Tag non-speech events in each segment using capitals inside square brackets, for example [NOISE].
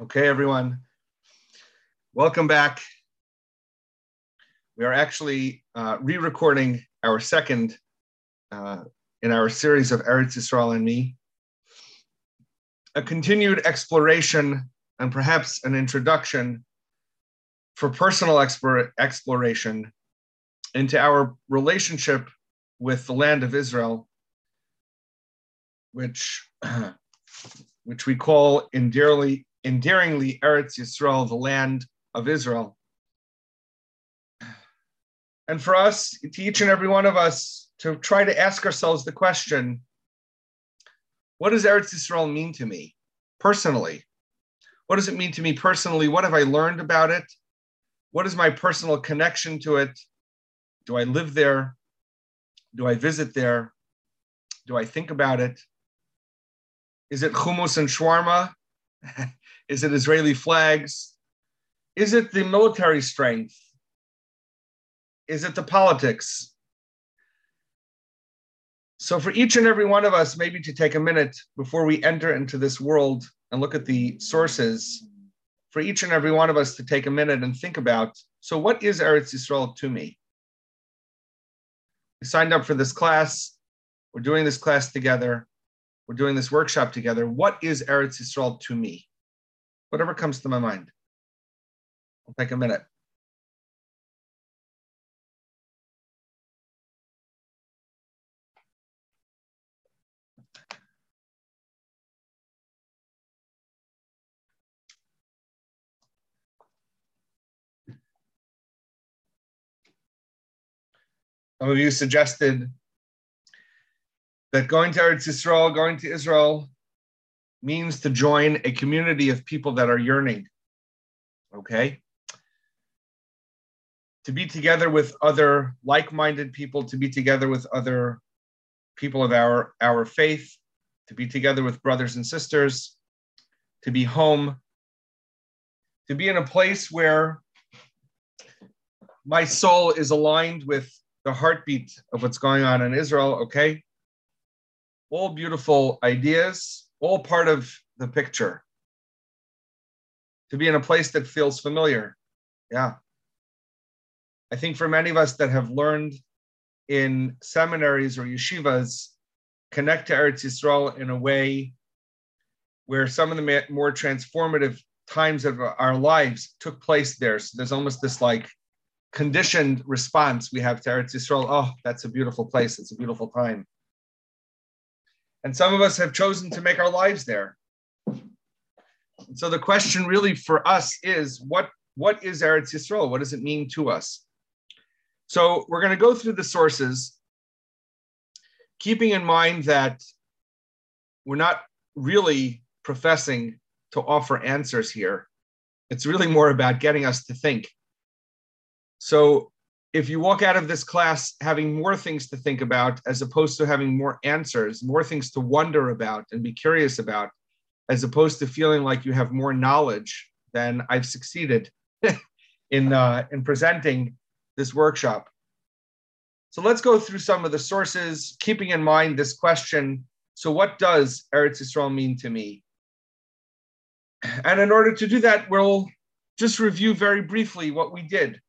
Okay, everyone. Welcome back. We are actually uh, re recording our second uh, in our series of Eretz Yisrael and me. A continued exploration and perhaps an introduction for personal exploration into our relationship with the land of Israel, which, [CLEARS THROAT] which we call endearly, endearingly Eretz Yisrael, the land of Israel. And for us, to each and every one of us, to try to ask ourselves the question what does Eretz Yisrael mean to me personally? What does it mean to me personally? What have I learned about it? What is my personal connection to it? Do I live there? Do I visit there? Do I think about it? Is it hummus and shawarma? [LAUGHS] Is it Israeli flags? Is it the military strength? Is it the politics? So, for each and every one of us, maybe to take a minute before we enter into this world and look at the sources, for each and every one of us to take a minute and think about so, what is Eretz Yisrael to me? We signed up for this class. We're doing this class together. We're doing this workshop together. What is Eretz Yisrael to me? Whatever comes to my mind. I'll take a minute. Some of you suggested that going to Eretz Yisrael, going to Israel, means to join a community of people that are yearning. Okay? To be together with other like minded people, to be together with other people of our, our faith, to be together with brothers and sisters, to be home, to be in a place where my soul is aligned with the heartbeat of what's going on in Israel, okay? All beautiful ideas, all part of the picture. To be in a place that feels familiar. Yeah. I think for many of us that have learned in seminaries or yeshivas, connect to Eretz Yisrael in a way where some of the more transformative times of our lives took place there. So there's almost this like conditioned response we have to Eretz Yisrael. Oh, that's a beautiful place. It's a beautiful time. And some of us have chosen to make our lives there. And so the question really for us is what, what is Eretz Yisrael? What does it mean to us? So we're going to go through the sources, keeping in mind that we're not really professing to offer answers here. It's really more about getting us to think. So if you walk out of this class having more things to think about as opposed to having more answers, more things to wonder about and be curious about, as opposed to feeling like you have more knowledge, then I've succeeded [LAUGHS] in, uh, in presenting this workshop. So let's go through some of the sources, keeping in mind this question. So, what does Eretz Yisrael mean to me? And in order to do that, we'll just review very briefly what we did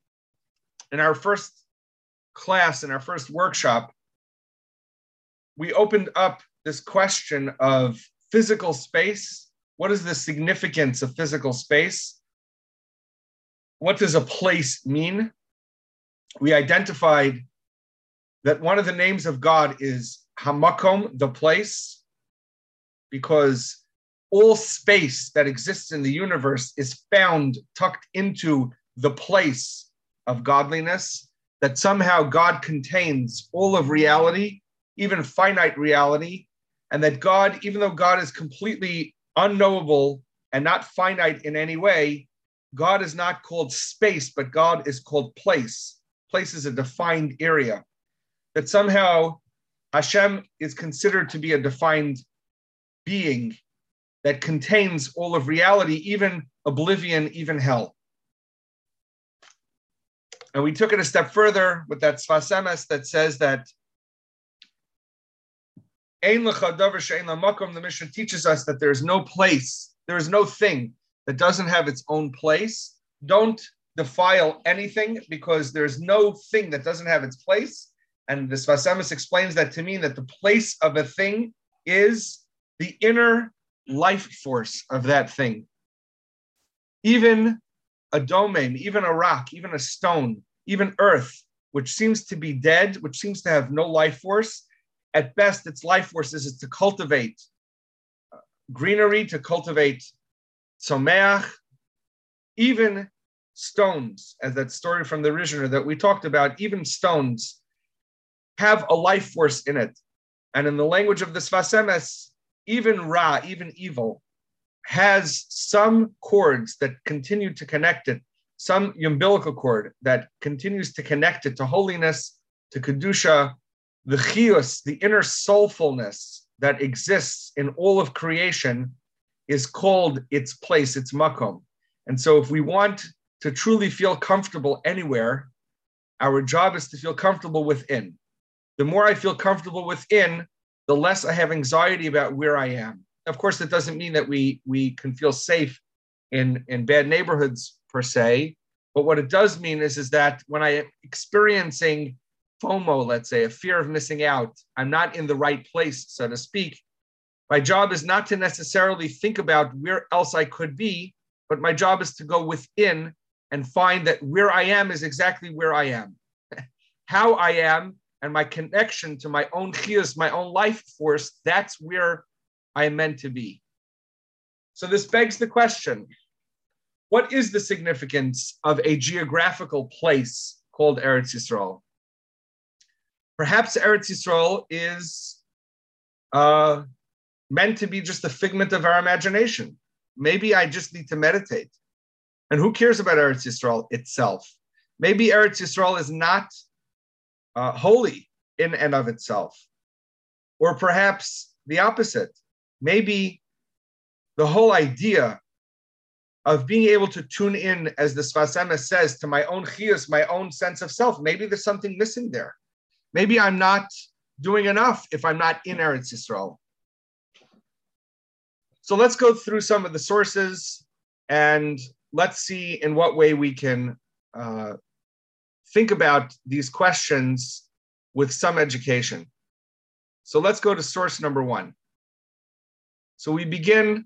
in our first class, in our first workshop, we opened up this question of physical space. What is the significance of physical space? What does a place mean? We identified that one of the names of God is Hamakom, the place, because all space that exists in the universe is found tucked into the place of godliness, that somehow God contains all of reality, even finite reality, and that God, even though God is completely unknowable and not finite in any way, God is not called space, but God is called place. Place is a defined area. That somehow Hashem is considered to be a defined being that contains all of reality, even oblivion, even hell. And we took it a step further with that Sfas Emes that says that the Mishnah teaches us that there is no place, there is no thing that doesn't have its own place. Don't defile anything because there's no thing that doesn't have its place. And the Sfas explains that to mean that the place of a thing is the inner life force of that thing. Even a domain, even a rock, even a stone, even earth, which seems to be dead, which seems to have no life force, at best, its life force is to cultivate uh, greenery, to cultivate tzomeach, even stones, as that story from the Rishner that we talked about, even stones have a life force in it. And in the language of the Sfas Emes, even Ra, even evil, has some cords that continue to connect it, some umbilical cord that continues to connect it to holiness, to Kedusha, the chios, the inner soulfulness that exists in all of creation is called its place, its makom. And so if we want to truly feel comfortable anywhere, our job is to feel comfortable within. The more I feel comfortable within, the less I have anxiety about where I am. Of course, that doesn't mean that we we can feel safe in in bad neighborhoods per se, but what it does mean is is that when I am experiencing FOMO, let's say, a fear of missing out, I'm not in the right place, so to speak. My job is not to necessarily think about where else I could be, but my job is to go within and find that where I am is exactly where I am. [LAUGHS] How I am and my connection to my own chiyus, my own life force, that's where I am meant to be. So this begs the question what is the significance of a geographical place called Eretz Yisrael? Perhaps Eretz Yisrael is uh, meant to be just a figment of our imagination. Maybe I just need to meditate. And who cares about Eretz Yisrael itself? Maybe Eretz Yisrael is not uh, holy in and of itself. Or perhaps the opposite. Maybe the whole idea of being able to tune in, as the Emes says, to my own chiyus, my own sense of self. Maybe there's something missing there. Maybe I'm not doing enough if I'm not in Eretz Yisrael. So let's go through some of the sources and let's see in what way we can uh, think about these questions with some education. So let's go to source number one. So we begin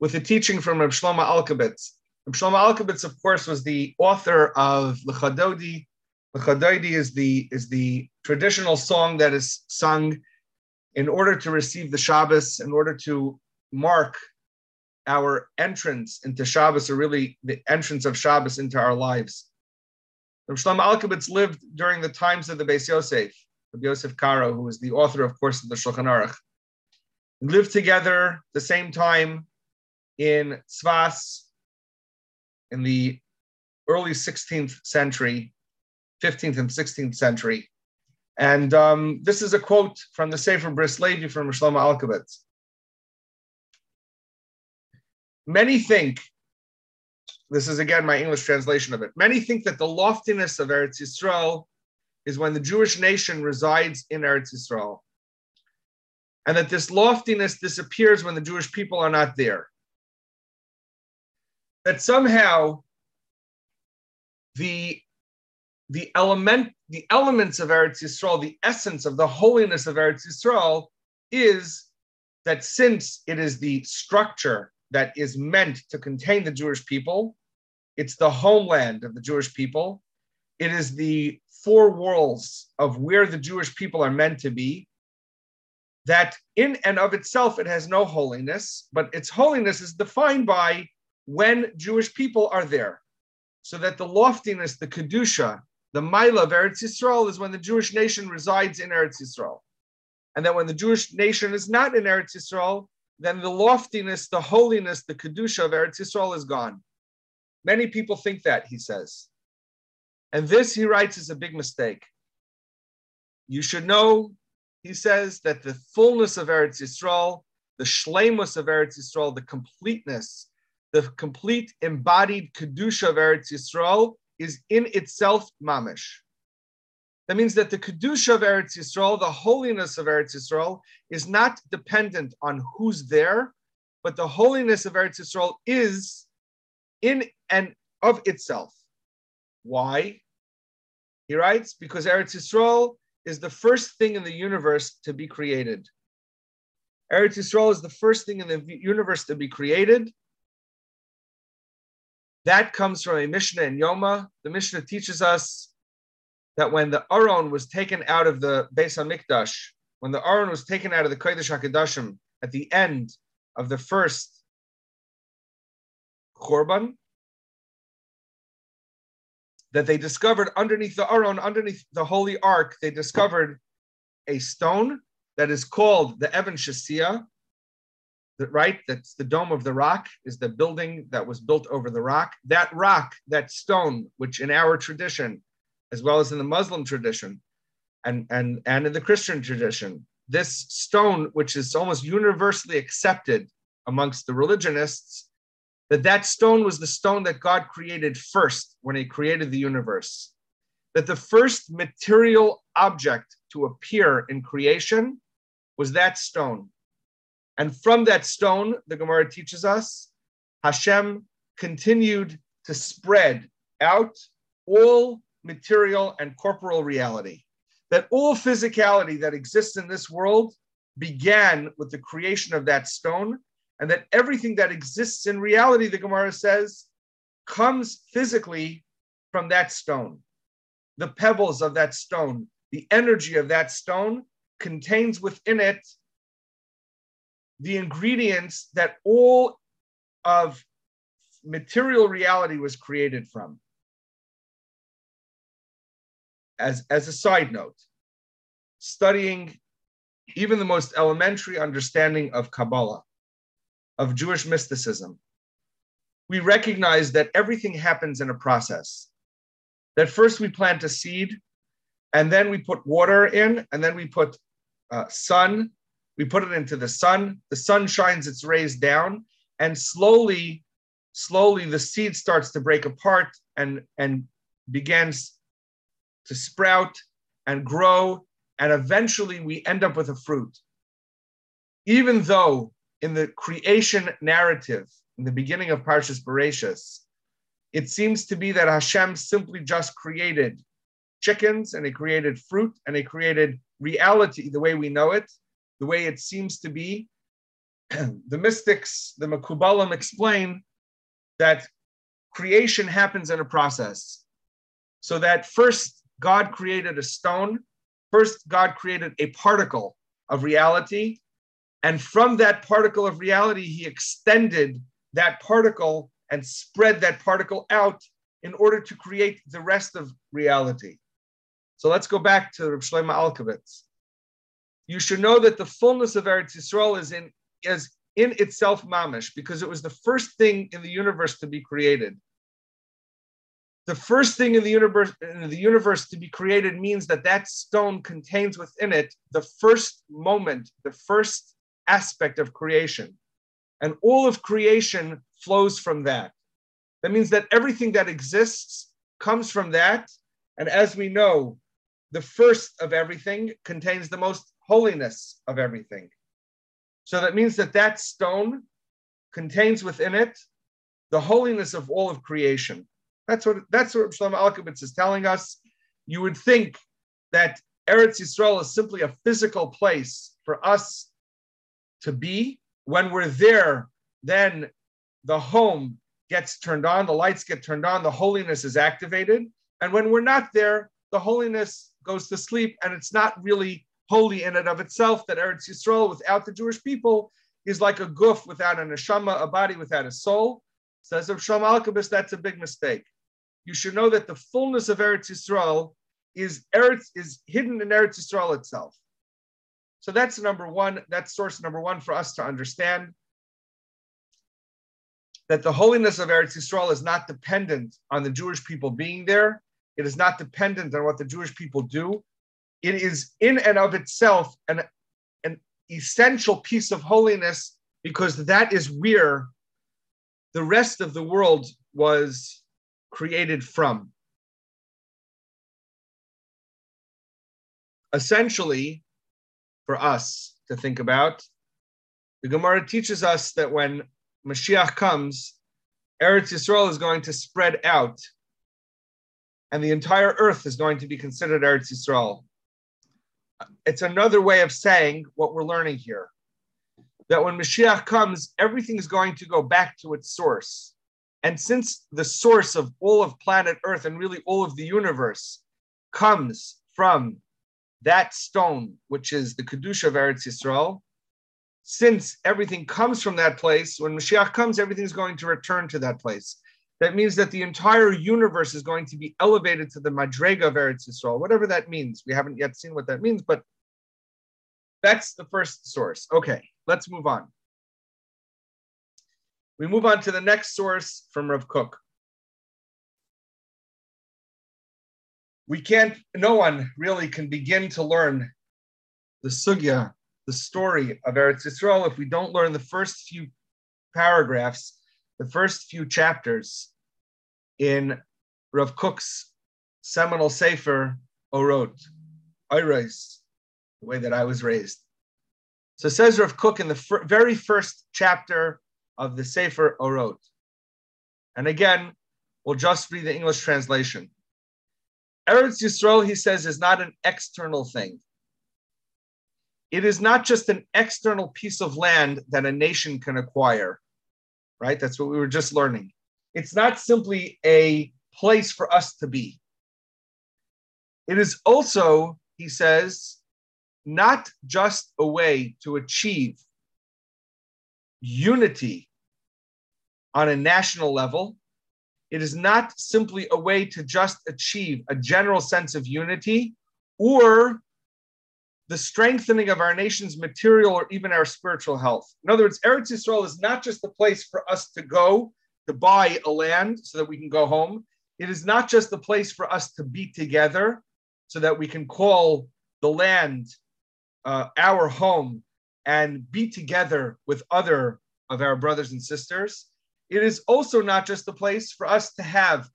with a teaching from Reb Shlomo Alkabetz. Reb Shlomo Alkabetz, of course, was the author of Lecha Dodi. Lechadodi is the is the traditional song that is sung in order to receive the Shabbos, in order to mark our entrance into Shabbos, or really the entrance of Shabbos into our lives. Rav Shlomo Alkabetz lived during the times of the Beis Yosef, of Yosef Karo, who was the author, of course, of the Shulchan Aruch. Lived together the same time in Tzfas in the early 16th century, 15th and 16th century. And um, this is a quote from the Sefer Bris Levi from Shlomo Alkabetz. Many think, this is again my English translation of it, many think that the loftiness of Eretz Yisrael is when the Jewish nation resides in Eretz Yisrael. And that this loftiness disappears when the Jewish people are not there. That somehow the the element, the elements of Eretz Yisrael, the essence of the holiness of Eretz Yisrael is that since it is the structure that is meant to contain the Jewish people. It's the homeland of the Jewish people. It is the four worlds of where the Jewish people are meant to be. That in and of itself, it has no holiness, but its holiness is defined by when Jewish people are there. So that the loftiness, the Kedusha, the Maila of Eretz Yisrael is when the Jewish nation resides in Eretz Yisrael. And that when the Jewish nation is not in Eretz Yisrael, then the loftiness, the holiness, the kedusha of Eretz Yisrael is gone. Many people think that, he says. And this, he writes, is a big mistake. You should know, he says, that the fullness of Eretz Yisrael, the shlemus of Eretz Yisrael, the completeness, the complete embodied kedusha of Eretz Yisrael is in itself mamish. That means that the Kedusha of Eretz Yisrael, the holiness of Eretz Yisrael, is not dependent on who's there, but the holiness of Eretz Yisrael is in and of itself. Why? He writes, because Eretz Yisrael is the first thing in the universe to be created. Eretz Yisrael is the first thing in the universe to be created. That comes from a Mishnah in Yoma. The Mishnah teaches us that when the Aron was taken out of the Beis Hamikdash, when the Aron was taken out of the Kodesh HaKadoshim at the end of the first Churban, that they discovered underneath the Aron, underneath the Holy Ark, they discovered a stone that is called the Evan Shasia, right? That's the dome of the rock, is the building that was built over the rock. That rock, that stone, which in our tradition, as well as in the Muslim tradition, and, and, and in the Christian tradition, this stone, which is almost universally accepted amongst the religionists, that that stone was the stone that God created first when he created the universe. That the first material object to appear in creation was that stone. And from that stone, the Gemara teaches us, Hashem continued to spread out all material and corporal reality. That all physicality that exists in this world began with the creation of that stone, and that everything that exists in reality, the Gemara says, comes physically from that stone. The pebbles of that stone, the energy of that stone contains within it the ingredients that all of material reality was created from. As, as a side note, studying even the most elementary understanding of Kabbalah, of Jewish mysticism, we recognize that everything happens in a process. That first we plant a seed, and then we put water in, and then we put uh, sun. We put it into the sun. The sun shines its rays down, and slowly, slowly, the seed starts to break apart and and begins to sprout and grow, and eventually we end up with a fruit. Even though in the creation narrative, in the beginning of Parshas Bereshis, it seems to be that Hashem simply just created chickens and he created fruit and he created reality the way we know it, the way it seems to be. [CLEARS THROAT] the mystics, the Makubalim explain that creation happens in a process. So that first God created a stone, first God created a particle of reality, and from that particle of reality, he extended that particle and spread that particle out in order to create the rest of reality. So let's go back to Rav Shlomo Alkabetz. You should know that the fullness of Eretz Yisrael is in is in itself mamish because it was the first thing in the universe to be created. The first thing in the universe in the universe to be created means that that stone contains within it the first moment, the first aspect of creation. And all of creation flows from that. That means that everything that exists comes from that. And as we know, the first of everything contains the most holiness of everything. So that means that that stone contains within it the holiness of all of creation. That's what that's what Shlomo Alkabetz is telling us. You would think that Eretz Yisrael is simply a physical place for us to be. When we're there, then the home gets turned on, the lights get turned on, the holiness is activated. And when we're not there, the holiness goes to sleep, and it's not really holy in and of itself. That Eretz Yisrael, without the Jewish people, is like a goof without a neshama, a body without a soul. Says of Shlomo Alkabetz, that's a big mistake. You should know that the fullness of Eretz Yisrael is Eretz is hidden in Eretz Yisrael itself. So that's number one. That's source number one for us to understand that the holiness of Eretz Yisrael is not dependent on the Jewish people being there. It is not dependent on what the Jewish people do. It is in and of itself an, an essential piece of holiness because that is where the rest of the world was created from. Essentially, for us to think about, the Gemara teaches us that when Mashiach comes, Eretz Yisrael is going to spread out, and the entire earth is going to be considered Eretz Yisrael. It's another way of saying what we're learning here that when Mashiach comes, everything is going to go back to its source. And since the source of all of planet Earth and really all of the universe comes from that stone, which is the Kedusha of Eretz Yisrael, since everything comes from that place, when Mashiach comes, everything is going to return to that place. That means that the entire universe is going to be elevated to the Madrega of Eretz Yisrael, whatever that means. We haven't yet seen what that means, but that's the first source. Okay, let's move on. We move on to the next source from Rav Kook. We can't, no one really can begin to learn the sugya, the story of Eretz Yisrael, if we don't learn the first few paragraphs, the first few chapters in Rav Kook's seminal sefer, Orot, Oros, the way that I was raised. So says Rav Kook in the fir- very first chapter of the Sefer Orot. And again, we'll just read the English translation. Eretz Yisrael, he says, is not an external thing. It is not just an external piece of land that a nation can acquire, right? That's what we were just learning. It's not simply a place for us to be. It is also, he says, not just a way to achieve unity on a national level. It is not simply a way to just achieve a general sense of unity or the strengthening of our nation's material or even our spiritual health. In other words, Eretz Yisrael is not just the place for us to go to buy a land so that we can go home. It is not just the place for us to be together so that we can call the land uh, our home and be together with other of our brothers and sisters. It is also not just a place for us to have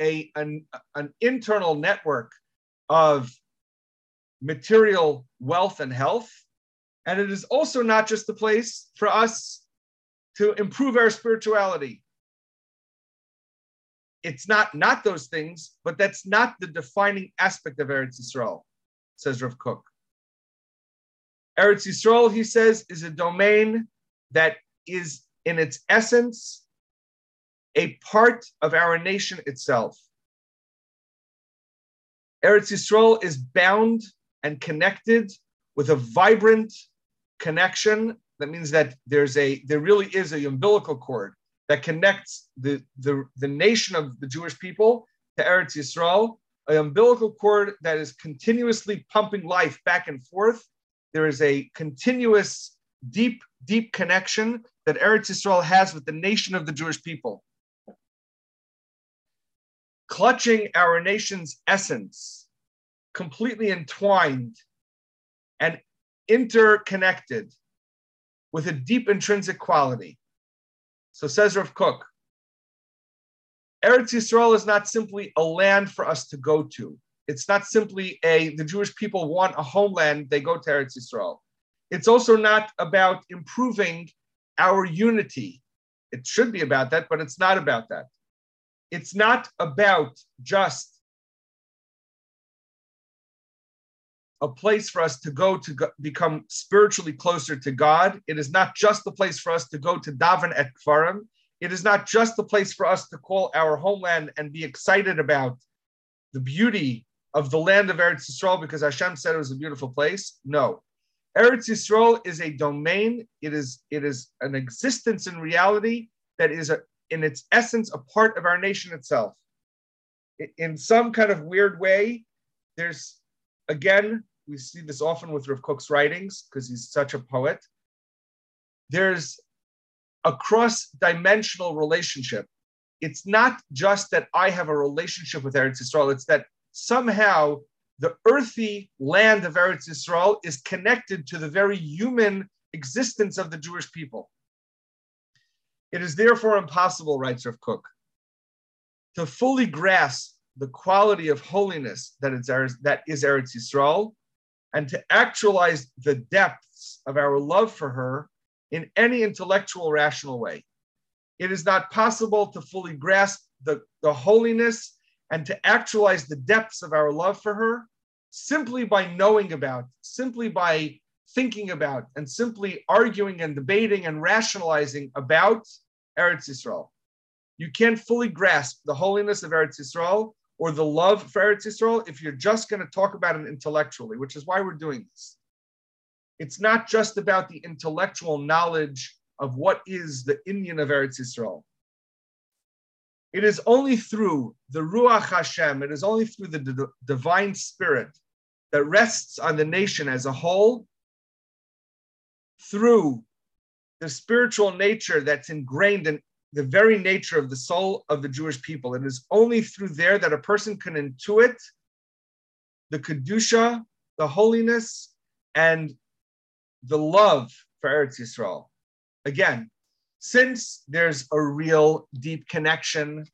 a, an, an internal network of material wealth and health. And it is also not just a place for us to improve our spirituality. It's not not those things, but that's not the defining aspect of Eretz Yisrael, says Rav Kook. Eretz Yisrael, he says, is a domain that is in its essence a part of our nation itself. Eretz Yisrael is bound and connected with a vibrant connection. That means that there's a there really is a umbilical cord that connects the, the, the nation of the Jewish people to Eretz Yisrael, an umbilical cord that is continuously pumping life back and forth there is a continuous, deep, deep connection that Eretz Yisrael has with the nation of the Jewish people. Clutching our nation's essence, completely entwined and interconnected with a deep intrinsic quality. So says Rav Kook, Eretz Yisrael is not simply a land for us to go to. It's not simply a the Jewish people want a homeland, they go to Eretz Yisrael. It's also not about improving our unity. It should be about that, but it's not about that. It's not about just a place for us to go to go, become spiritually closer to God. It is not just the place for us to go to daven at kevarim. It is not just the place for us to call our homeland and be excited about the beauty of the land of Eretz Yisrael because Hashem said it was a beautiful place. No. Eretz Yisrael is a domain, it is, it is an existence in reality that is a, in its essence a part of our nation itself. In some kind of weird way, there's again, we see this often with Rav Kook's writings because he's such a poet. There's a cross dimensional relationship. It's not just that I have a relationship with Eretz Yisrael, it's that somehow the earthy land of Eretz Yisrael is connected to the very human existence of the Jewish people. It is therefore impossible, writes Rav Kook, to fully grasp the quality of holiness that is, that is Eretz Yisrael and to actualize the depths of our love for her in any intellectual, rational way. it is not possible to fully grasp the, the holiness and to actualize the depths of our love for her simply by knowing about, simply by thinking about, and simply arguing and debating and rationalizing about Eretz Yisrael. You can't fully grasp the holiness of Eretz Yisrael or the love for Eretz Yisrael if you're just going to talk about it intellectually, which is why we're doing this. It's not just about the intellectual knowledge of what is the inyan of Eretz Yisrael. It is only through the Ruach Hashem, it is only through the d- divine spirit that rests on the nation as a whole, through the spiritual nature that's ingrained in the very nature of the soul of the Jewish people. It is only through there that a person can intuit the Kedusha, the holiness, and the love for Eretz Yisrael. Again, since there's a real deep connection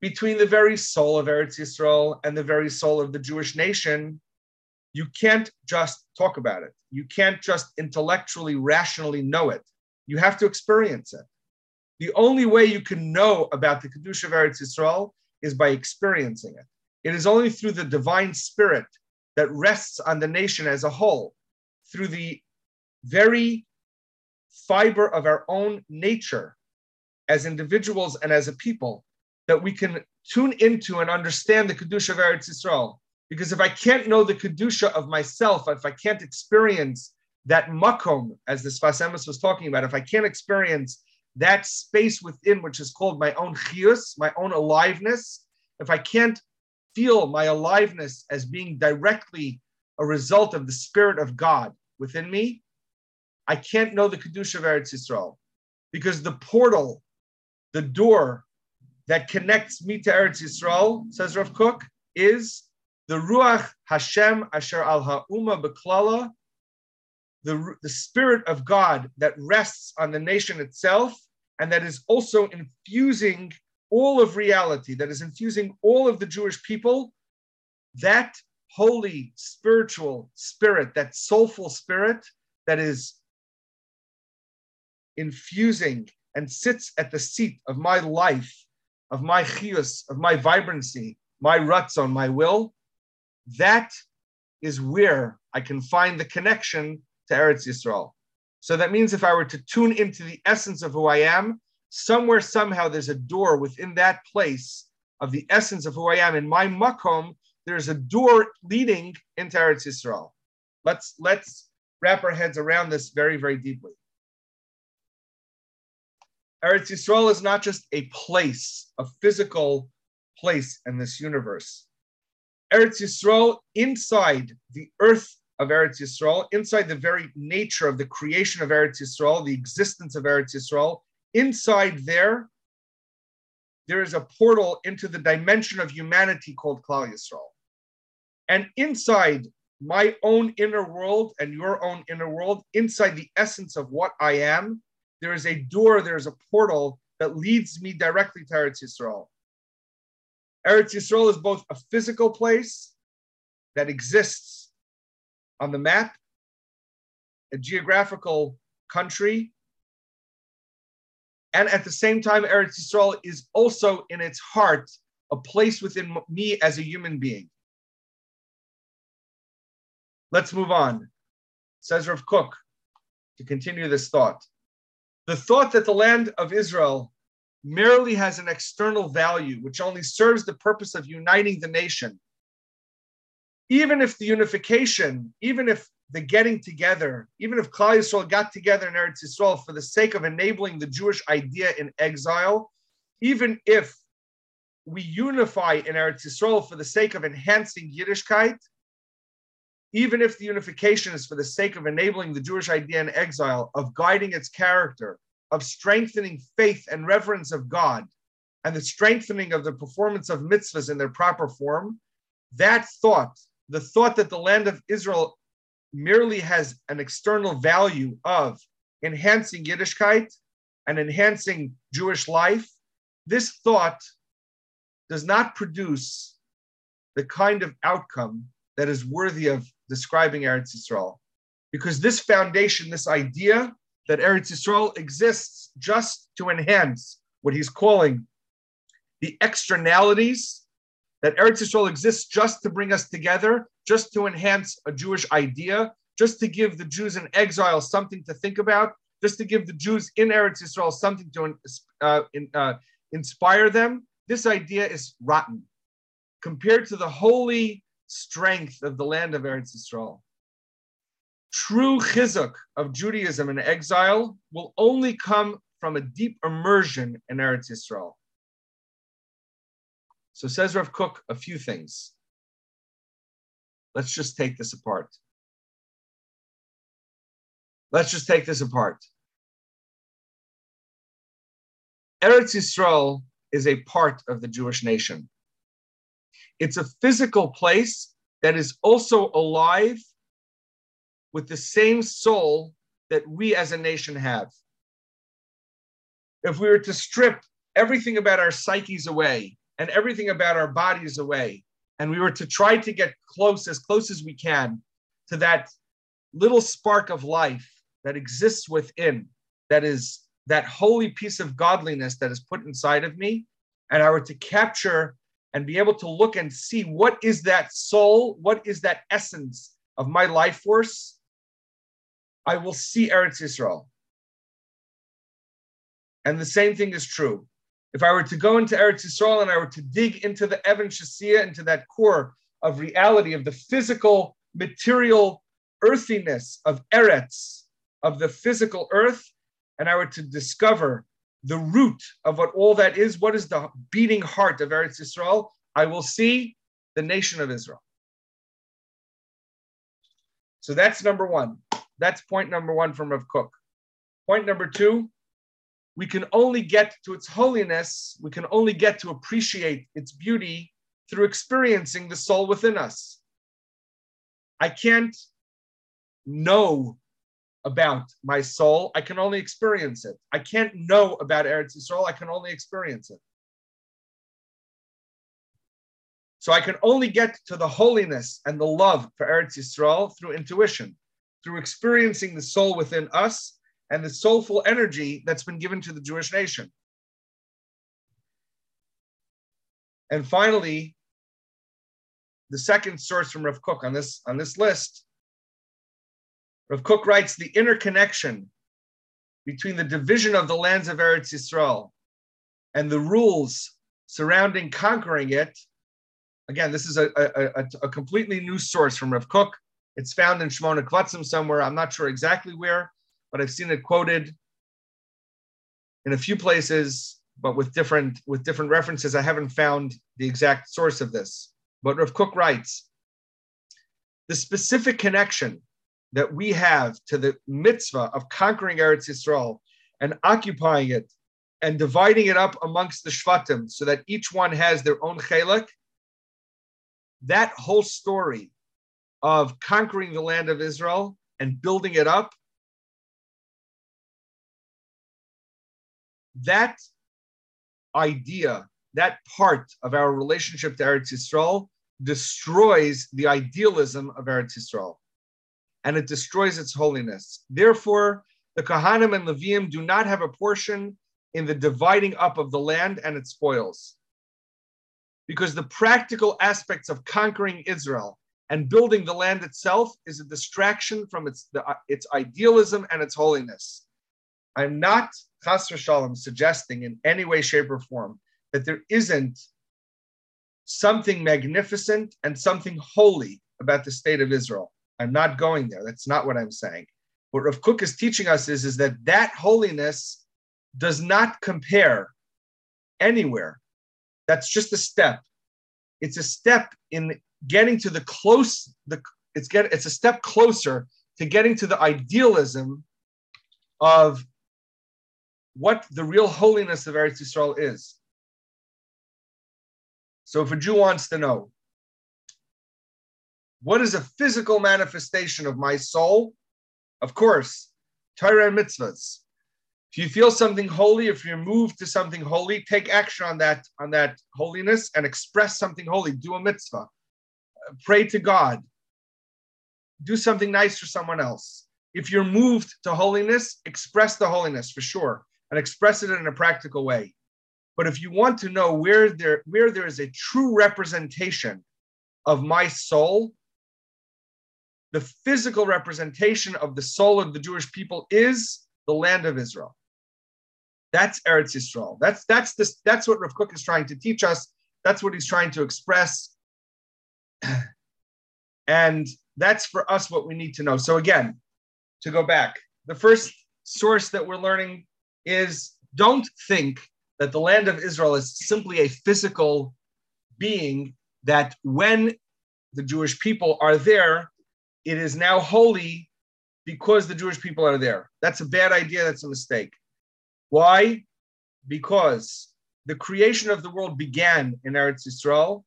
between the very soul of Eretz Yisrael and the very soul of the Jewish nation, you can't just talk about it. You can't just intellectually, rationally know it. You have to experience it. The only way you can know about the Kedusha of Eretz Yisrael is by experiencing it. It is only through the divine spirit that rests on the nation as a whole, through the very fiber of our own nature as individuals and as a people that we can tune into and understand the Kedusha of Eretz Yisrael. Because if I can't know the Kedusha of myself, if I can't experience that makom, as the Sfas Emes was talking about, if I can't experience that space within which is called my own chius, my own aliveness, if I can't feel my aliveness as being directly a result of the Spirit of God within me, I can't know the Kedusha of Eretz Yisrael. Because the portal, the door that connects me to Eretz Yisrael, says Rav Kook, is the Ruach Hashem Asher Al Ha'uma Beklala, the, the Spirit of God that rests on the nation itself and that is also infusing all of reality, that is infusing all of the Jewish people, that holy spiritual spirit, that soulful spirit that is infusing and sits at the seat of my life, of my chius, of my vibrancy, my ratzon, my will, that is where I can find the connection to Eretz Yisrael. So that means if I were to tune into the essence of who I am, somewhere, somehow, there's a door within that place of the essence of who I am. In my makom, there's a door leading into Eretz Yisrael. Let's let's wrap our heads around this very, very deeply. Eretz Yisrael is not just a place, a physical place in this universe. Eretz Yisrael, inside the earth of Eretz Yisrael, inside the very nature of the creation of Eretz Yisrael, the existence of Eretz Yisrael, inside there, there is a portal into the dimension of humanity called Klal Yisrael. And inside my own inner world and your own inner world, inside the essence of what I am, there is a door, there is a portal that leads me directly to Eretz Yisrael. Eretz Yisrael is both a physical place that exists on the map, a geographical country, and at the same time, Eretz Yisrael is also in its heart a place within me as a human being. Let's move on. Says Rav Kook to continue this thought. The thought that the land of Israel merely has an external value which only serves the purpose of uniting the nation. Even if the unification, even if the getting together, even if Klal Yisrael got together in Eretz Yisrael for the sake of enabling the Jewish idea in exile, even if we unify in Eretz Yisrael for the sake of enhancing Yiddishkeit, even if the unification is for the sake of enabling the Jewish idea in exile, of guiding its character, of strengthening faith and reverence of God, and the strengthening of the performance of mitzvahs in their proper form, that thought the thought that the land of Israel merely has an external value of enhancing Yiddishkeit and enhancing Jewish life, this thought does not produce the kind of outcome that is worthy of describing Eretz Yisrael. Because this foundation, this idea that Eretz Yisrael exists just to enhance what he's calling the externalities that Eretz Yisrael exists just to bring us together, just to enhance a Jewish idea, just to give the Jews in exile something to think about, just to give the Jews in Eretz Yisrael something to uh, in, uh, inspire them. This idea is rotten compared to the holy strength of the land of Eretz Yisrael. True chizuk of Judaism in exile will only come from a deep immersion in Eretz Yisrael. So says Rav Kook a few things. Let's just take this apart. Let's just take this apart. Eretz Yisrael is a part of the Jewish nation. It's a physical place that is also alive with the same soul that we as a nation have. If we were to strip everything about our psyches away and everything about our bodies away, and we were to try to get close, as close as we can, to that little spark of life that exists within, that is that holy piece of godliness that is put inside of me, and I were to capture and be able to look and see what is that soul, what is that essence of my life force, I will see Eretz Yisrael. And the same thing is true. If I were to go into Eretz Yisrael and I were to dig into the Evan Shasia, into that core of reality, of the physical, material earthiness of Eretz, of the physical earth, and I were to discover the root of what all that is, what is the beating heart of Eretz Yisrael, I will see the nation of Israel. So that's number one. That's point number one from Rav Kook. Point number two, we can only get to its holiness, we can only get to appreciate its beauty through experiencing the soul within us. I can't know about my soul. I can only experience it. I can't know about Eretz Yisrael. I can only experience it. So I can only get to the holiness and the love for Eretz Yisrael through intuition, through experiencing the soul within us and the soulful energy that's been given to the Jewish nation. And finally, the second source from Rav Kook on this, on this list Rav Kook writes the interconnection between the division of the lands of Eretz Yisrael and the rules surrounding conquering it. Again, this is a, a, a, a completely new source from Rav Kook. It's found in Shmona Kvatzim somewhere. I'm not sure exactly where, but I've seen it quoted in a few places, but with different with different references. I haven't found the exact source of this. But Rav Kook writes the specific connection that we have to the mitzvah of conquering Eretz Yisrael and occupying it and dividing it up amongst the Shvatim so that each one has their own chelik, that whole story of conquering the land of Israel and building it up, that idea, that part of our relationship to Eretz Yisrael destroys the idealism of Eretz Yisrael and it destroys its holiness. Therefore, the Kohanim and Leviim do not have a portion in the dividing up of the land and its spoils. Because the practical aspects of conquering Israel and building the land itself is a distraction from its, the, its idealism and its holiness. I'm not, Chas Shalom, suggesting in any way, shape, or form that there isn't something magnificent and something holy about the state of Israel. I'm not going there. That's not what I'm saying. What Rav Kook is teaching us is, is that that holiness does not compare anywhere. That's just a step. It's a step in getting to the close. The it's get it's a step closer to getting to the idealism of what the real holiness of Eretz Yisrael is. So if a Jew wants to know, what is a physical manifestation of my soul? Of course, Torah and mitzvahs. If you feel something holy, if you're moved to something holy, take action on that on that holiness and express something holy. Do a mitzvah. Pray to God. Do something nice for someone else. If you're moved to holiness, express the holiness for sure and express it in a practical way. But if you want to know where there where there is a true representation of my soul, the physical representation of the soul of the Jewish people is the land of Israel. That's Eretz Yisrael. That's that's this that's what Rav Kook is trying to teach us. That's what he's trying to express. And that's for us what we need to know. So again, to go back, the first source that we're learning is don't think that the land of Israel is simply a physical being that when the Jewish people are there, it is now holy because the Jewish people are there. That's a bad idea. That's a mistake. Why? Because the creation of the world began in Eretz Yisrael.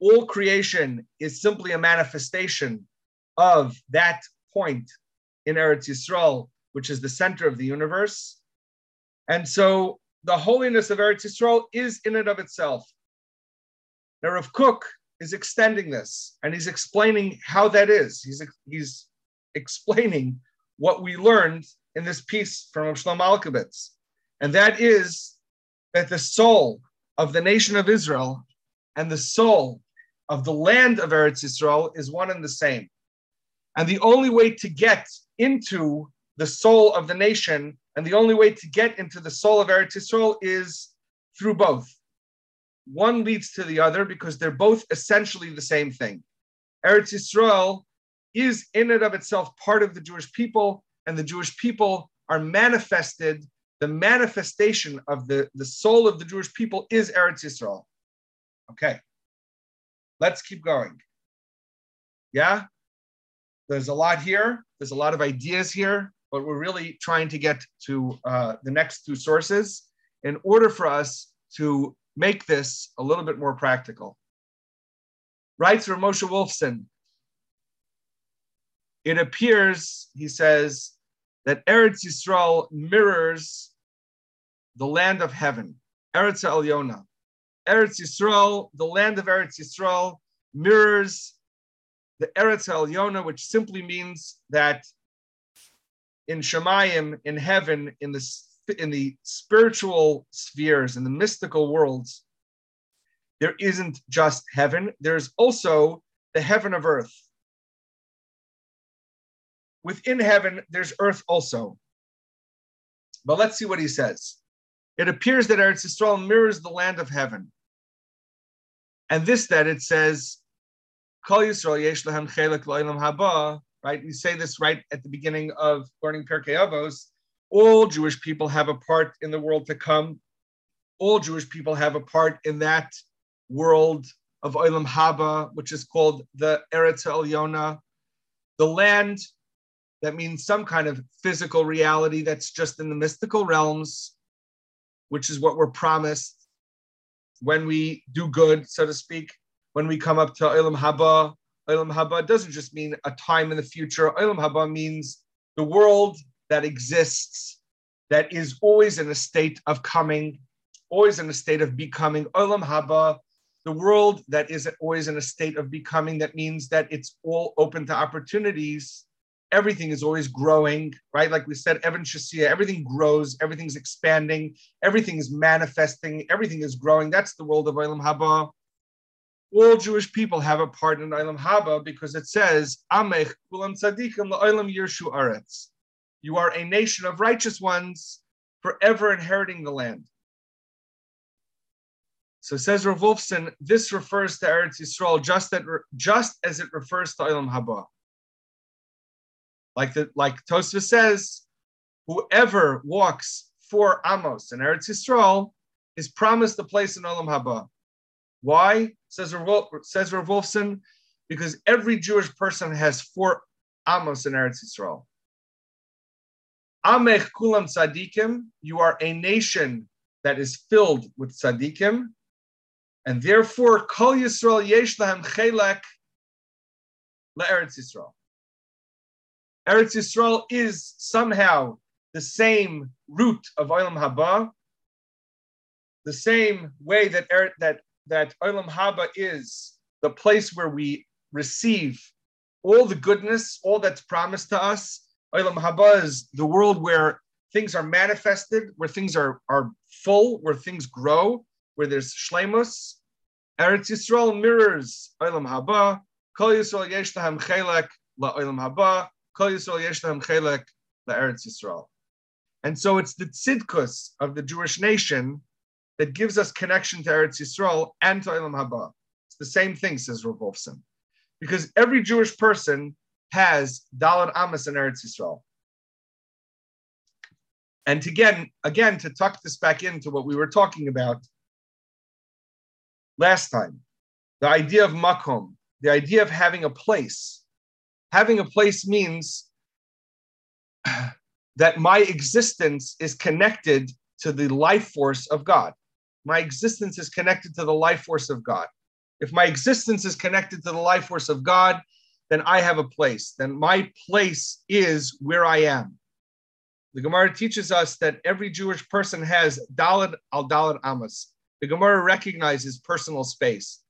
All creation is simply a manifestation of that point in Eretz Yisrael, which is the center of the universe. And so the holiness of Eretz Yisrael is in and of itself. Now, Rav Kook is extending this and he's explaining how that is. He's, he's explaining what we learned in this piece from Shlomo Alkabetz. And that is that the soul of the nation of Israel and the soul of the land of Eretz Yisrael is one and the same. And the only way to get into the soul of the nation and the only way to get into the soul of Eretz Yisrael is through both. One leads to the other because they're both essentially the same thing. Eretz Yisrael is in and of itself part of the Jewish people, and the Jewish people are manifested. The manifestation of the, the soul of the Jewish people is Eretz Yisrael. Okay, let's keep going. Yeah, there's a lot here. There's a lot of ideas here, but we're really trying to get to uh, the next two sources in order for us to make this a little bit more practical. Writes Moshe Wolfson, it appears, he says, that Eretz Yisrael mirrors the land of heaven, Eretz Elyona. Eretz Yisrael, the land of Eretz Yisrael, mirrors the Eretz Elyona, which simply means that in Shemayim, in heaven, in the in the spiritual spheres, in the mystical worlds, there isn't just heaven. There's also the heaven of earth. Within heaven, there's earth also. But let's see what he says. It appears that Eretz Yisrael mirrors the land of heaven. And this that it says, Kol Yisrael yesh chelik haba, right? We say this right at the beginning of learning Pirkei Avos. All Jewish people have a part in the world to come. All Jewish people have a part in that world of Olam Haba, which is called the Eretz Elyona, the land that means some kind of physical reality that's just in the mystical realms, which is what we're promised when we do good, so to speak when we come up to Olam Haba. Olam Haba doesn't just mean a time in the future. Olam Haba means the world that exists, that is always in a state of coming, always in a state of becoming. Olam Haba, the world that is always in a state of becoming, that means that it's all open to opportunities. Everything is always growing, right? Like we said, Evan Shasia, everything grows, everything's expanding, everything is manifesting, everything is growing. That's the world of Olam Haba all Jewish people have a part in Olam Haba because it says, Amech kulam tzadikim la'olam yirshu aretz. You are a nation of righteous ones, forever inheriting the land. So says Rav Wolfson, this refers to Eretz Yisrael just, that, just as it refers to Olam Haba. Like, the, like Tosfos says, whoever walks four Amos and Eretz Yisrael is promised a place in Olam Haba. Why? Says Rav, says Rav Wolfson, because every Jewish person has four amos in Eretz Yisrael. Amech kulam tzadikim, you are a nation that is filled with tzadikim, and therefore kol Yisrael yesh lahem chelek le'eretz Yisrael. Eretz Yisrael is somehow the same root of Olam Haba, the same way that, er, that that Olam Haba is the place where we receive all the goodness, all that's promised to us. Olam Haba is the world where things are manifested, where things are, are full, where things grow. where there's shlemus. Eretz Yisrael mirrors Olam Haba. Kol Yisrael yesh la Olam Haba. And so it's the tzidkus of the Jewish nation that gives us connection to Eretz Yisrael and to Olam Haba. It's the same thing, says Rav Wolfson. Because every Jewish person has Daled Amos in Eretz Yisrael. And again, again, to tuck this back into what we were talking about last time, the idea of makom, the idea of having a place. Having a place means that my existence is connected to the life force of God. My existence is connected to the life force of God. If my existence is connected to the life force of God, then I have a place. Then my place is where I am. The Gemara teaches us that every Jewish person has Daled al Daled Amas. The Gemara recognizes personal space.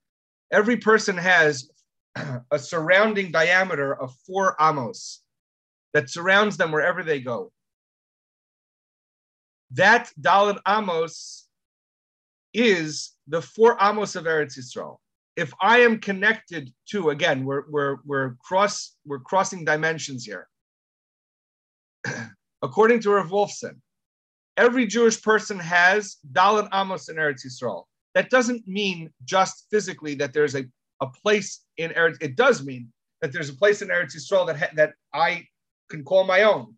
Every person has a surrounding diameter of four Amos that surrounds them wherever they go. That Daled Amos is the four Amos of Eretz Yisrael. If I am connected to, again, we're, we're, we're, cross, we're crossing dimensions here. [CLEARS THROAT] According to Rav Wolfson, every Jewish person has Dalit Amos in Eretz Yisrael. That doesn't mean just physically that there's a, a place in Eretz. It does mean that there's a place in Eretz Yisrael that, ha- that I can call my own,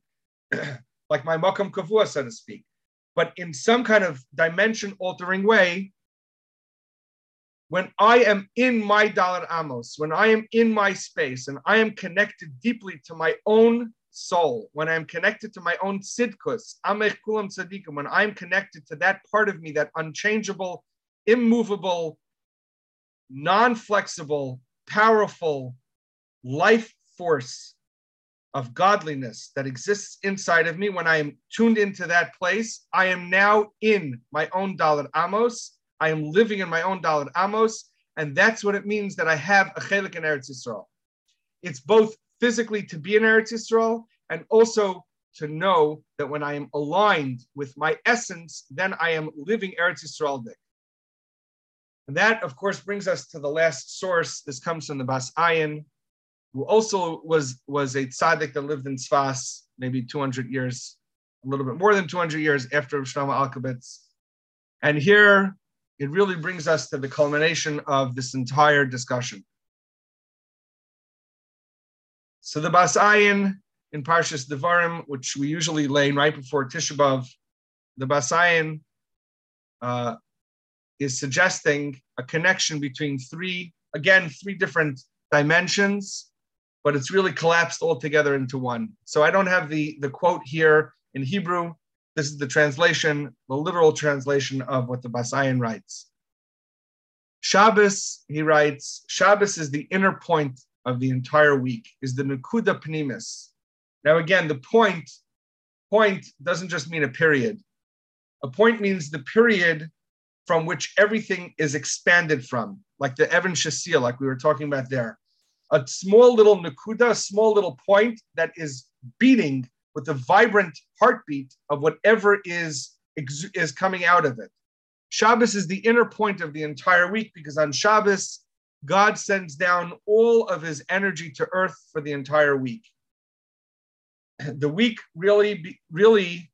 [CLEARS THROAT] like my Makom Kavua, so to speak. But in some kind of dimension altering way, when I am in my Dalit Amos, when I am in my space and I am connected deeply to my own soul, when I'm connected to my own tzidkus, amech kulam tzadikim, when I'm connected to that part of me, that unchangeable, immovable, non-flexible, powerful life force of godliness that exists inside of me, when I am tuned into that place, I am now in my own Dalit Amos. I am living in my own Dalit Amos, and that's what it means that I have a chelik in Eretz Yisrael. It's both physically to be in Eretz Yisrael, and also to know that when I am aligned with my essence, then I am living Eretz Yisrael. And that, of course, brings us to the last source. This comes from the Bas Ayin, who also was, was a tzaddik that lived in Sfas, maybe 200 years, a little bit more than 200 years after Shlomo Alkabetz. And here it really brings us to the culmination of this entire discussion. So the Bas Ayin in Parshas Devarim, which we usually lay right before Tisha B'av, the Bas Ayin uh, is suggesting a connection between three, again, three different dimensions, but it's really collapsed all together into one. So I don't have the, the quote here in Hebrew. This is the translation, the literal translation of what the Bas Ayin writes. Shabbos, he writes, Shabbos is the inner point of the entire week, is the Nakuda Pnimis. Now, again, the point, point doesn't just mean a period. A point means the period from which everything is expanded from, like the Evan Shasia, like we were talking about there. A small little Nakuda, a small little point that is beating with the vibrant heartbeat of whatever is, is coming out of it. Shabbos is the inner point of the entire week because on Shabbos, God sends down all of his energy to earth for the entire week. The week really, really,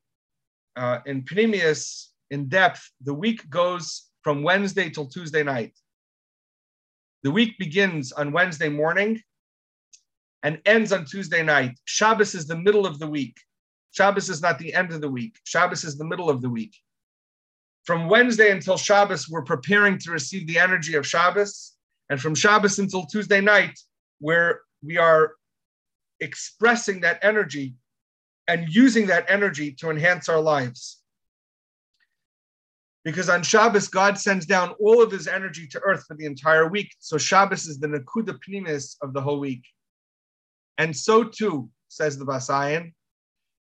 uh, in Pnimius, in depth, the week goes from Wednesday till Tuesday night. The week begins on Wednesday morning and ends on Tuesday night. Shabbos is the middle of the week. Shabbos is not the end of the week. Shabbos is the middle of the week. From Wednesday until Shabbos, we're preparing to receive the energy of Shabbos. And from Shabbos until Tuesday night, where we are expressing that energy and using that energy to enhance our lives. Because on Shabbos, God sends down all of his energy to earth for the entire week. So Shabbos is the Nakuda Pnimis of the whole week. And so too, says the Bas Ayin,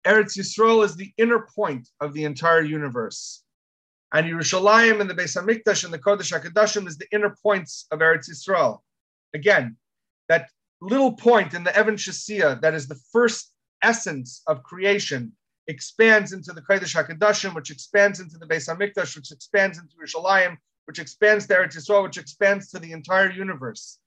Eretz Yisrael is the inner point of the entire universe. And Yerushalayim and the Beis Hamikdash and the Kodesh HaKadoshim is the inner points of Eretz Yisrael. Again, that little point in the Evan Shasia that is the first essence of creation expands into the Kodesh HaKadoshim, which expands into the Beis Hamikdash, which expands into Yerushalayim, which expands to Eretz Yisrael, which expands to the entire universe.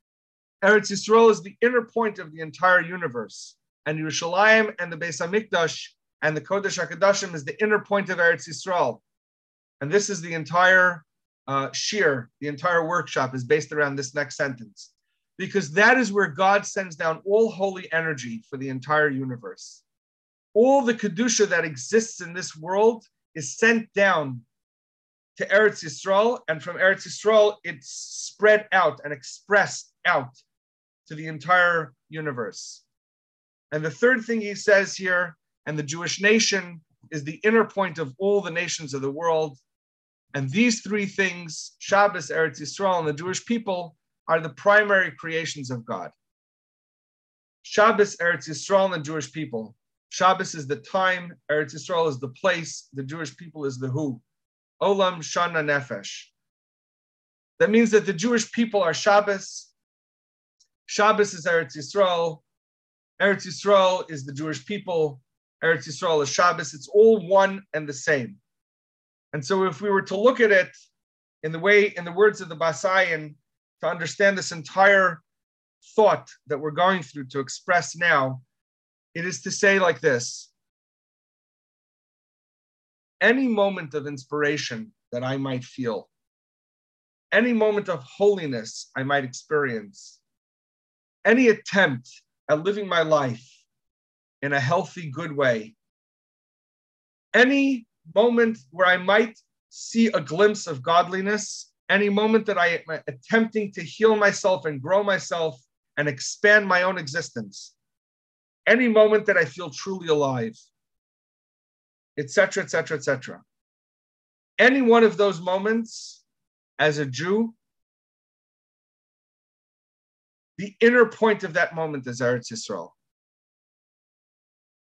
Eretz Yisrael is the inner point of the entire universe, and Yerushalayim and the Beis Hamikdash and the Kodesh Hakadoshim is the inner point of Eretz Yisrael. And this is the entire uh, shiur, the entire workshop is based around this next sentence, because that is where God sends down all holy energy for the entire universe. All the kedusha that exists in this world is sent down to Eretz Yisrael, and from Eretz Yisrael, it's spread out and expressed out to the entire universe. And the third thing he says here, and the Jewish nation is the inner point of all the nations of the world. And these three things, Shabbos, Eretz Yisrael, and the Jewish people, are the primary creations of God. Shabbos, Eretz Yisrael, and the Jewish people. Shabbos is the time, Eretz Yisrael is the place, the Jewish people is the who. Olam Shana Nefesh. That means that the Jewish people are Shabbos. Shabbos is Eretz Yisrael. Eretz Yisrael is the Jewish people. Eretz Yisrael is Shabbos. It's all one and the same. And so, if we were to look at it in the way, in the words of the Bas Ayin, to understand this entire thought that we're going through to express now, it is to say like this. Any moment of inspiration that I might feel, any moment of holiness I might experience, any attempt at living my life in a healthy, good way, any moment where I might see a glimpse of godliness, any moment that I am attempting to heal myself and grow myself and expand my own existence, any moment that I feel truly alive, etc., etc., etc. Any one of those moments as a Jew, the inner point of that moment is Eretz Yisrael.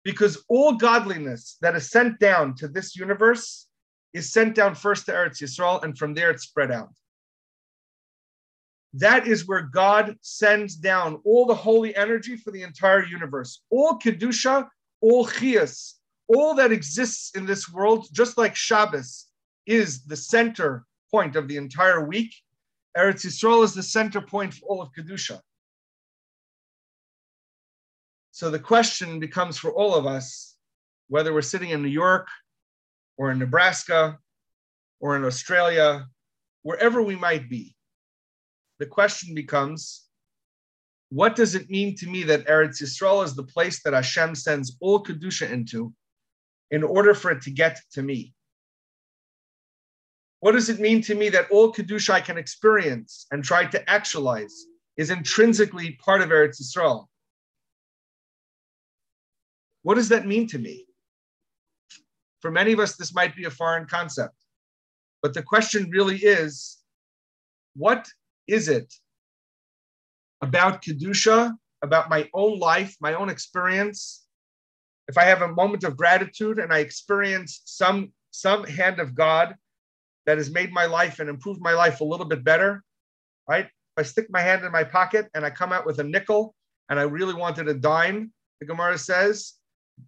Because all godliness that is sent down to this universe is sent down first to Eretz Yisrael, and from there it's spread out. That is where God sends down all the holy energy for the entire universe. All Kedusha, all Chias, all that exists in this world, just like Shabbos is the center point of the entire week, Eretz Yisrael is the center point for all of Kedusha. So the question becomes for all of us, whether we're sitting in New York or in Nebraska or in Australia, wherever we might be, the question becomes, what does it mean to me that Eretz Yisrael is the place that Hashem sends all Kedusha into in order for it to get to me? What does it mean to me that all Kedusha I can experience and try to actualize is intrinsically part of Eretz Yisrael? What does that mean to me? For many of us, this might be a foreign concept. But the question really is what is it about Kedusha, about my own life, my own experience, if I have a moment of gratitude and I experience some some hand of God that has made my life and improved my life a little bit better, right? If I stick my hand in my pocket and I come out with a nickel and I really wanted a dime, the Gemara says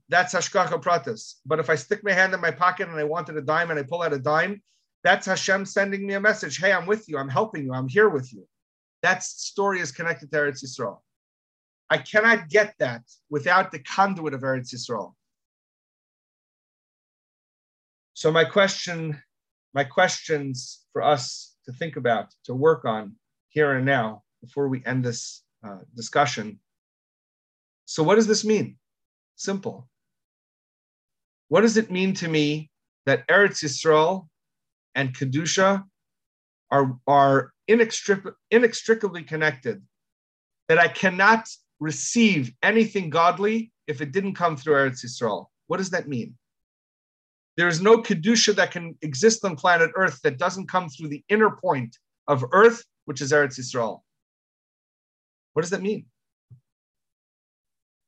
that's hashgacha pratis. But if I stick my hand in my pocket and I wanted a dime and I pull out a dime, that's Hashem sending me a message. Hey, I'm with you. I'm helping you. I'm here with you. That story is connected to Eretz Yisrael. I cannot get that without the conduit of Eretz Yisrael. So my question, my questions for us to think about, to work on here and now, before we end this uh, discussion. So what does this mean? Simple. What does it mean to me that Eretz Yisrael and Kedusha are, are inextricably connected? That I cannot receive anything godly if it didn't come through Eretz Yisrael. What does that mean? There is no Kedusha that can exist on planet Earth that doesn't come through the inner point of Earth, which is Eretz Yisrael. What does that mean?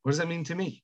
What does that mean to me?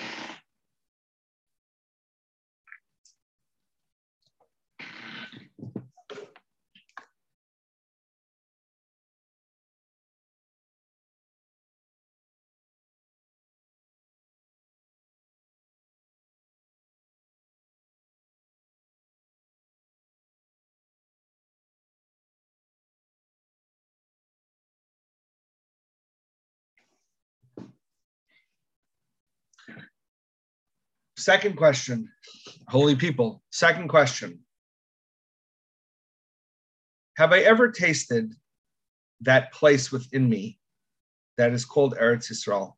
second question, holy people. Second question Have I ever tasted that place within me that is called Eretz Yisrael?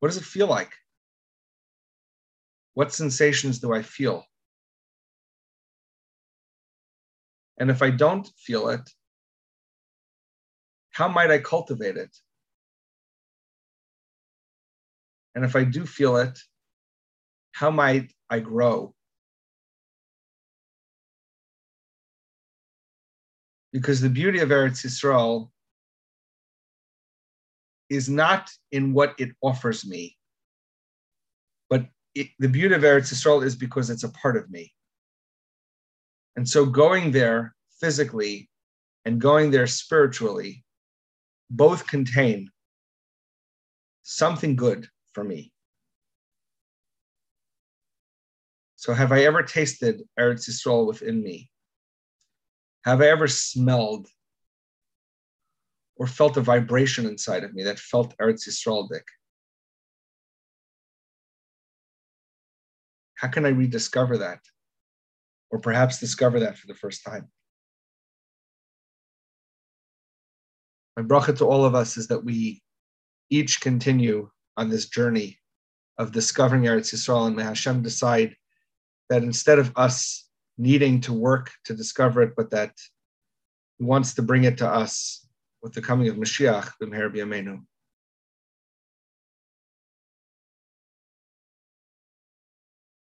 What does it feel like? What sensations do I feel? And if I don't feel it, how might I cultivate it? And if I do feel it, how might I grow? Because the beauty of Eretz Yisrael is not in what it offers me, but it, the beauty of Eretz Yisrael is because it's a part of me. And so going there physically and going there spiritually both contain something good for me. So, have I ever tasted Eretz Yisrael within me? Have I ever smelled or felt a vibration inside of me that felt Eretz Yisrael dik? How can I rediscover that? Or perhaps discover that for the first time? My bracha to all of us is that we each continue on this journey of discovering Eretz Yisrael, and may Hashem decide that instead of us needing to work to discover it, but that He wants to bring it to us with the coming of Mashiach, B'meher B'yameinu.